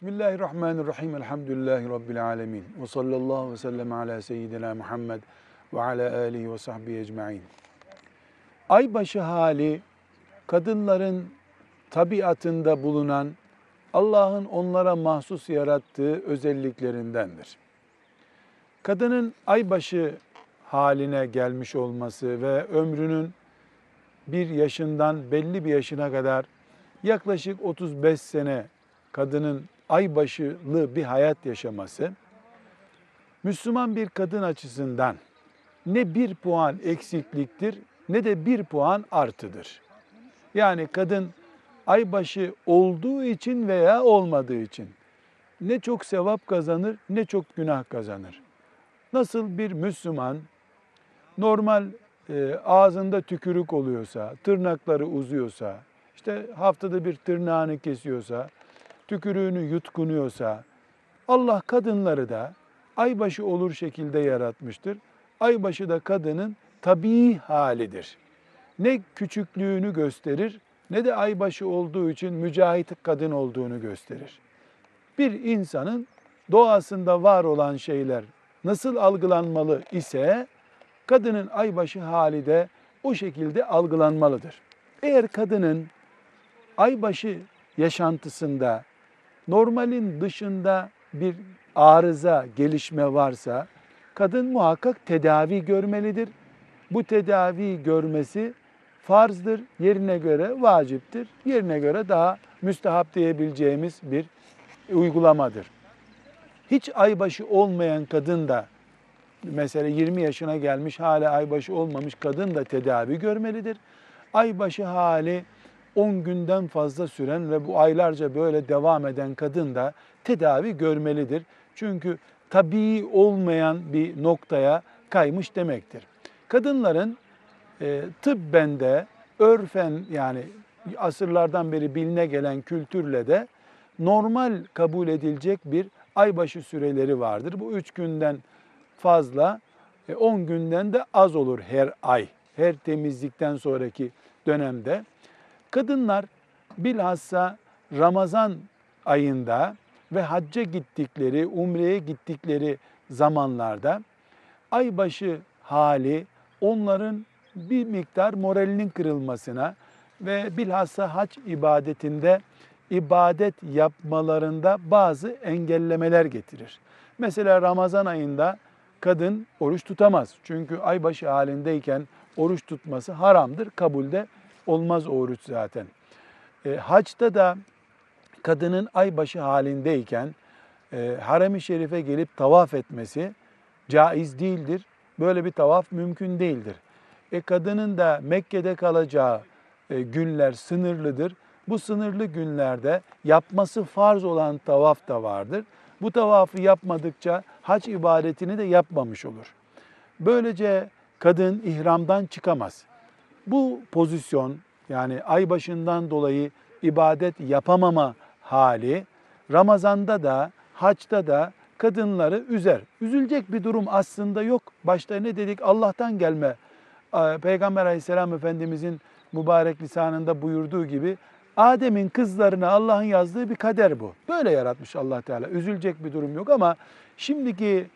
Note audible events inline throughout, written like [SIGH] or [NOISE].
Bismillahirrahmanirrahim. Elhamdülillahi Rabbil alemin. Ve sallallahu ve sellem ala seyyidina Muhammed ve ala alihi ve sahbihi ecma'in. Aybaşı hali kadınların tabiatında bulunan Allah'ın onlara mahsus yarattığı özelliklerindendir. Kadının aybaşı haline gelmiş olması ve ömrünün bir yaşından belli bir yaşına kadar yaklaşık 35 sene kadının aybaşılı bir hayat yaşaması Müslüman bir kadın açısından ne bir puan eksikliktir ne de bir puan artıdır. Yani kadın aybaşı olduğu için veya olmadığı için ne çok sevap kazanır ne çok günah kazanır. Nasıl bir Müslüman normal e, ağzında tükürük oluyorsa, tırnakları uzuyorsa, işte haftada bir tırnağını kesiyorsa, tükürüğünü yutkunuyorsa, Allah kadınları da aybaşı olur şekilde yaratmıştır. Aybaşı da kadının tabii halidir. Ne küçüklüğünü gösterir ne de aybaşı olduğu için mücahit kadın olduğunu gösterir. Bir insanın doğasında var olan şeyler nasıl algılanmalı ise kadının aybaşı hali de o şekilde algılanmalıdır. Eğer kadının aybaşı yaşantısında normalin dışında bir arıza, gelişme varsa kadın muhakkak tedavi görmelidir. Bu tedavi görmesi farzdır, yerine göre vaciptir, yerine göre daha müstehap diyebileceğimiz bir uygulamadır. Hiç aybaşı olmayan kadın da mesela 20 yaşına gelmiş hala aybaşı olmamış kadın da tedavi görmelidir. Aybaşı hali 10 günden fazla süren ve bu aylarca böyle devam eden kadın da tedavi görmelidir. Çünkü tabii olmayan bir noktaya kaymış demektir. Kadınların e, tıbben de örfen yani asırlardan beri biline gelen kültürle de normal kabul edilecek bir aybaşı süreleri vardır. Bu üç günden fazla, 10 e, günden de az olur her ay, her temizlikten sonraki dönemde. Kadınlar bilhassa Ramazan ayında ve hacca gittikleri, umreye gittikleri zamanlarda aybaşı hali onların bir miktar moralinin kırılmasına ve bilhassa hac ibadetinde ibadet yapmalarında bazı engellemeler getirir. Mesela Ramazan ayında kadın oruç tutamaz. Çünkü aybaşı halindeyken oruç tutması haramdır. Kabulde olmaz oruç zaten. E, haçta da kadının aybaşı halindeyken e, harem-i şerife gelip tavaf etmesi caiz değildir. Böyle bir tavaf mümkün değildir. E, kadının da Mekke'de kalacağı e, günler sınırlıdır. Bu sınırlı günlerde yapması farz olan tavaf da vardır. Bu tavafı yapmadıkça hac ibadetini de yapmamış olur. Böylece kadın ihramdan çıkamaz. Bu pozisyon yani ay başından dolayı ibadet yapamama hali Ramazanda da haçta da kadınları üzer. Üzülecek bir durum aslında yok. Başta ne dedik? Allah'tan gelme. Peygamber aleyhisselam efendimizin mübarek lisanında buyurduğu gibi Adem'in kızlarına Allah'ın yazdığı bir kader bu. Böyle yaratmış allah Teala. Üzülecek bir durum yok ama şimdiki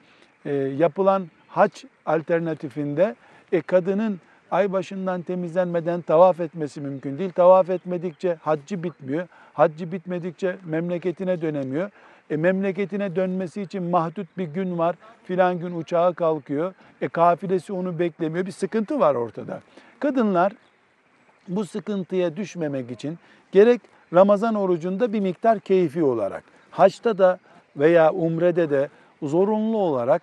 e, yapılan hac alternatifinde e, kadının ay başından temizlenmeden tavaf etmesi mümkün değil. Tavaf etmedikçe haccı bitmiyor. Haccı bitmedikçe memleketine dönemiyor. E, memleketine dönmesi için mahdut bir gün var. Filan gün uçağa kalkıyor. E, kafilesi onu beklemiyor. Bir sıkıntı var ortada. Kadınlar bu sıkıntıya düşmemek için gerek Ramazan orucunda bir miktar keyfi olarak, haçta da veya umrede de zorunlu olarak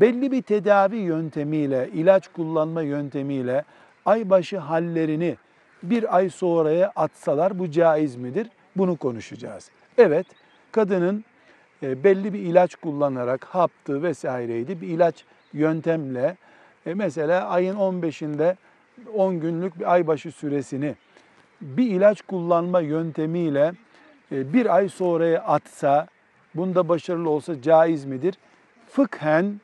belli bir tedavi yöntemiyle, ilaç kullanma yöntemiyle aybaşı hallerini bir ay sonraya atsalar bu caiz midir? Bunu konuşacağız. Evet, kadının e, belli bir ilaç kullanarak haptı vesaireydi bir ilaç yöntemle e, mesela ayın 15'inde 10 günlük bir aybaşı süresini bir ilaç kullanma yöntemiyle e, bir ay sonraya atsa, bunda başarılı olsa caiz midir? Fıkhen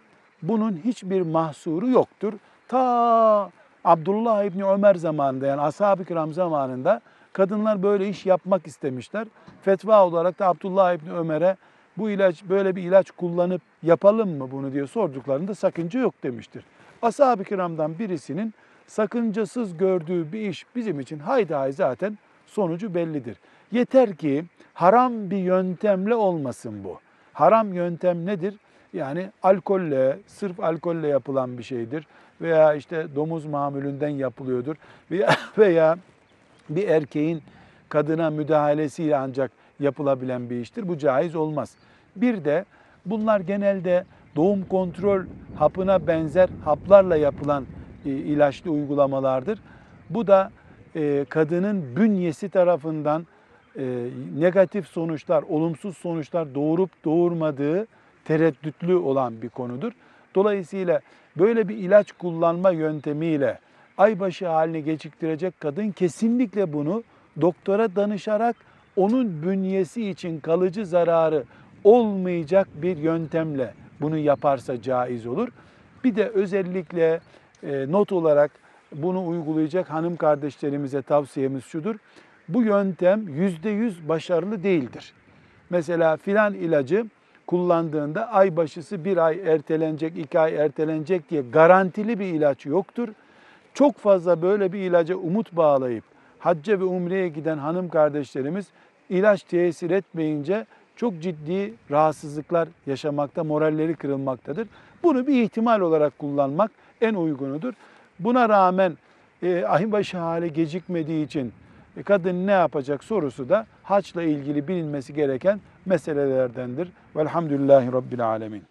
bunun hiçbir mahsuru yoktur. Ta Abdullah İbni Ömer zamanında yani ashab-ı kiram zamanında Kadınlar böyle iş yapmak istemişler. Fetva olarak da Abdullah İbni Ömer'e bu ilaç böyle bir ilaç kullanıp yapalım mı bunu diye sorduklarında sakınca yok demiştir. Ashab-ı kiramdan birisinin sakıncasız gördüğü bir iş bizim için haydi hay zaten sonucu bellidir. Yeter ki haram bir yöntemle olmasın bu. Haram yöntem nedir? Yani alkolle, sırf alkolle yapılan bir şeydir. Veya işte domuz mamulünden yapılıyordur. Veya, [LAUGHS] veya bir erkeğin kadına müdahalesiyle ancak yapılabilen bir iştir. Bu caiz olmaz. Bir de bunlar genelde doğum kontrol hapına benzer haplarla yapılan e, ilaçlı uygulamalardır. Bu da e, kadının bünyesi tarafından e, negatif sonuçlar, olumsuz sonuçlar doğurup doğurmadığı tereddütlü olan bir konudur. Dolayısıyla böyle bir ilaç kullanma yöntemiyle aybaşı halini geciktirecek kadın kesinlikle bunu doktora danışarak onun bünyesi için kalıcı zararı olmayacak bir yöntemle bunu yaparsa caiz olur. Bir de özellikle e, not olarak bunu uygulayacak hanım kardeşlerimize tavsiyemiz şudur. Bu yöntem yüzde yüz başarılı değildir. Mesela filan ilacı kullandığında ay başısı bir ay ertelenecek, iki ay ertelenecek diye garantili bir ilaç yoktur. Çok fazla böyle bir ilaca umut bağlayıp hacca ve umreye giden hanım kardeşlerimiz ilaç tesir etmeyince çok ciddi rahatsızlıklar yaşamakta, moralleri kırılmaktadır. Bunu bir ihtimal olarak kullanmak en uygunudur. Buna rağmen e, ahimbaşı hali gecikmediği için e, kadın ne yapacak sorusu da haçla ilgili bilinmesi gereken meselelerdendir. Velhamdülillahi Rabbil Alemin.